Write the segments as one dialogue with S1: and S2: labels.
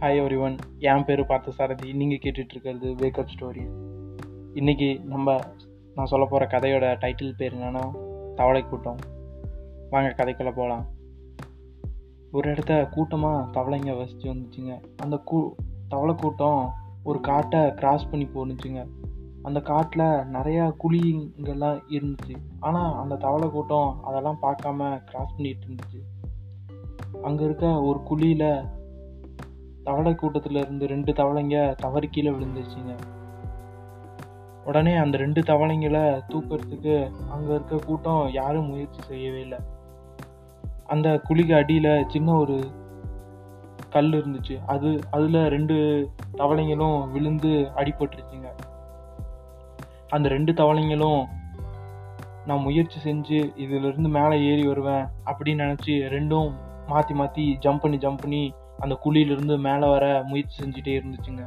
S1: Hi every one என் பேர் பார்த்த சாரதி நீங்கள் கேட்டுட்ருக்கிறது வேக்கப் ஸ்டோரி இன்றைக்கி நம்ம நான் சொல்ல போகிற கதையோட டைட்டில் பேர் என்னென்னா தவளை கூட்டம். வாங்க கதைக்குள்ளே போகலாம் ஒரு இடத்த கூட்டமாக தவளைங்க வசித்து வந்துச்சுங்க. அந்த கூ தவளை கூட்டம் ஒரு காட்டை கிராஸ் பண்ணி போணுச்சுங்க. அந்த காட்டில் நிறையா குழிங்கெல்லாம் இருந்துச்சு. ஆனால் அந்த தவளை கூட்டம் அதெல்லாம் பார்க்காம கிராஸ் பண்ணிகிட்டு இருந்துச்சு. அங்கே இருக்க ஒரு குழியில் தவளை கூட்டத்தில் இருந்து ரெண்டு தவளைங்க தவறி கீழே விழுந்துச்சுங்க உடனே அந்த ரெண்டு தவளைங்களை தூக்கிறதுக்கு அங்கே இருக்க கூட்டம் யாரும் முயற்சி செய்யவே இல்லை. அந்த குழிக்கு அடியில் சின்ன ஒரு கல் இருந்துச்சு. அது அதில் ரெண்டு தவளைங்களும் விழுந்து அடிபட்டுருச்சுங்க. அந்த ரெண்டு தவளைங்களும் நான் முயற்சி செஞ்சு இதிலிருந்து மேலே ஏறி வருவேன் அப்படின்னு நினச்சி ரெண்டும் மாற்றி மாற்றி ஜம்ப் பண்ணி ஜம்ப் பண்ணி அந்த குழியிலிருந்து மேலே வர முயற்சி செஞ்சுட்டே இருந்துச்சுங்க.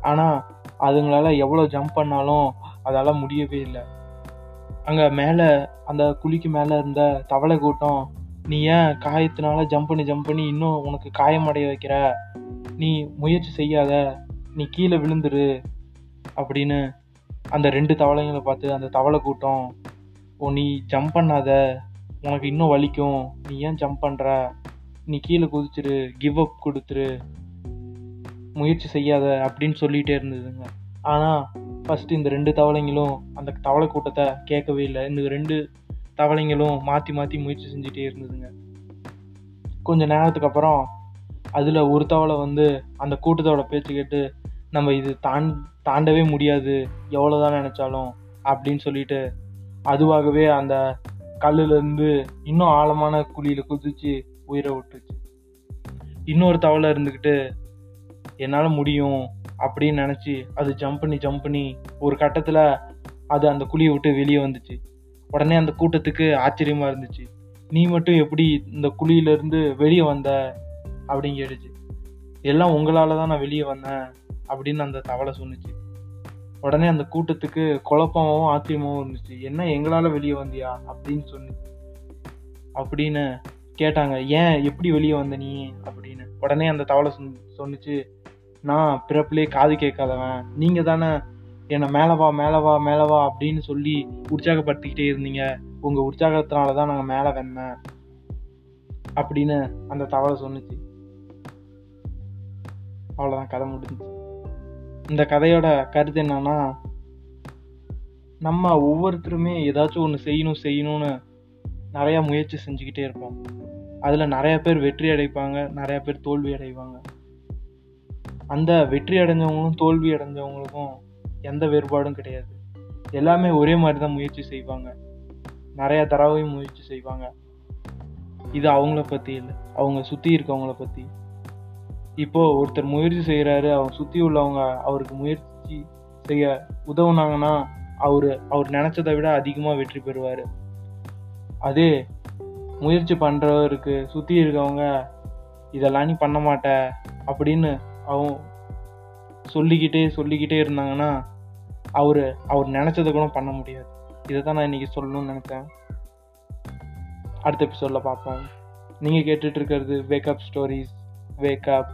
S1: ஆனால் அதுங்களால் எவ்வளோ ஜம்ப் பண்ணாலும் அதால் முடியவே இல்லை. அங்கே மேலே அந்த குழிக்கு மேலே இருந்த தவளை கூட்டம் நீ ஏன் காயத்தினால ஜம்ப் பண்ணி ஜம்ப் பண்ணி இன்னும் உனக்கு காயமடைய வைக்கிற? நீ முயற்சி செய்யாத நீ கீழே விழுந்துரு அப்படின்னு அந்த ரெண்டு தவளைங்களை பார்த்து அந்த தவளை கூட்டம் ஓ நீ ஜம்ப் பண்ணாத உனக்கு இன்னும் வலிக்கும் நீ ஏன் ஜம்ப் பண்ணுற நீ கீழே குதிச்சிரு கிவ் அப் கொடுத்துரு முயற்சி செய்யாத அப்படின்னு சொல்லிகிட்டே இருந்ததுங்க. ஆனால் ஃபஸ்ட்டு இந்த ரெண்டு தவளைங்களும் அந்த தவளை கூட்டத்தை கேட்கவே இல்லை. இந்த ரெண்டு தவளைங்களும் மாற்றி மாற்றி முயற்சி செஞ்சுட்டே இருந்ததுங்க. கொஞ்ச நேரத்துக்கு அப்புறம் அதில் ஒரு தவளை வந்து அந்த கூட்டத்தோட பேச்சு கேட்டு நம்ம இது தான் தாண்டவே முடியாது எவ்வளோதான் நினச்சாலும் அப்படின்னு சொல்லிட்டு அதுவாகவே அந்த கல்லுலேருந்து இன்னும் ஆழமான குழியில் குதிச்சு உயிரை விட்டுச்சு. இன்னொரு தவளை இருந்துக்கிட்டு என்னால் முடியும் அப்படின்னு நினச்சி அது ஜம்ப் பண்ணி ஜம்ப் பண்ணி ஒரு கட்டத்தில் அது அந்த குழியை விட்டு வெளியே வந்துச்சு. உடனே அந்த கூட்டத்துக்கு ஆச்சரியமாக இருந்துச்சு. நீ மட்டும் எப்படி இந்த குழியிலேருந்து வெளியே வந்த? அப்படின்னு கேட்டுச்சு. எல்லாம் உங்களால் தான் நான் வெளியே வந்தேன் அப்படின்னு அந்த தவளை சொன்னுச்சு. உடனே அந்த கூட்டத்துக்கு குழப்பமாகவும் ஆச்சரியமாகவும் இருந்துச்சு. என்ன எங்களால் வெளியே வந்தியா? அப்படின்னு சொன்னிச்சு. அப்படின்னு கேட்டாங்க ஏன் எப்படி வெளியே வந்த நீ? அப்படின்னு. உடனே அந்த தவளை சொன் சொன்னிச்சு நான் பிறப்புலேயே காது கேட்காதவன். நீங்கள் தானே என்னை மேலே வா மேலே வா மேலே வா அப்படின்னு சொல்லி உற்சாகப்படுத்திக்கிட்டே இருந்தீங்க. உங்கள் உற்சாகத்தினால தான் நாங்கள் மேலே வந்தேன் அப்படின்னு அந்த தவளை சொன்னிச்சு. அவ்வளோதான் கதை முடிஞ்சிச்சு. இந்த கதையோட கருத்து என்னன்னா நம்ம ஒவ்வொருத்தருமே ஏதாச்சும் ஒன்று செய்யணும் செய்யணும்னு நிறையா முயற்சி செஞ்சுக்கிட்டே இருப்போம் அதில் நிறையா பேர் வெற்றி அடைப்பாங்க நிறையா பேர் தோல்வி அடைவாங்க. அந்த வெற்றி அடைஞ்சவங்களும் தோல்வி அடைஞ்சவங்களுக்கும் எந்த வேறுபாடும் கிடையாது. எல்லாமே ஒரே மாதிரி தான் முயற்சி செய்வாங்க. நிறையா தரவையும் முயற்சி செய்வாங்க. இது அவங்கள பற்றி இல்லை. அவங்க சுற்றி இருக்கவங்கள பற்றி இப்போ ஒருத்தர் முயற்சி செய்கிறாரு அவங்க சுற்றி உள்ளவங்க அவருக்கு முயற்சி செய்ய உதவுனாங்கன்னா அவர் அவர் நினச்சதை விட அதிகமாக வெற்றி பெறுவார். அதே முயற்சி பண்ணுறவருக்கு சுற்றி இருக்கவங்க இதெல்லாம் நீ பண்ண மாட்ட அப்படின்னு அவன் சொல்லிக்கிட்டே சொல்லிக்கிட்டே இருந்தாங்கன்னா அவர் அவர் நினச்சதை கூட பண்ண முடியாது. இதை தான் நான் இன்றைக்கி சொல்லணும்னு நினச்சேன். அடுத்த எபிசோடில் பார்ப்போம். நீங்கள் கேட்டுட்ருக்கிறது வேக்கப் ஸ்டோரிஸ் வேக்கப்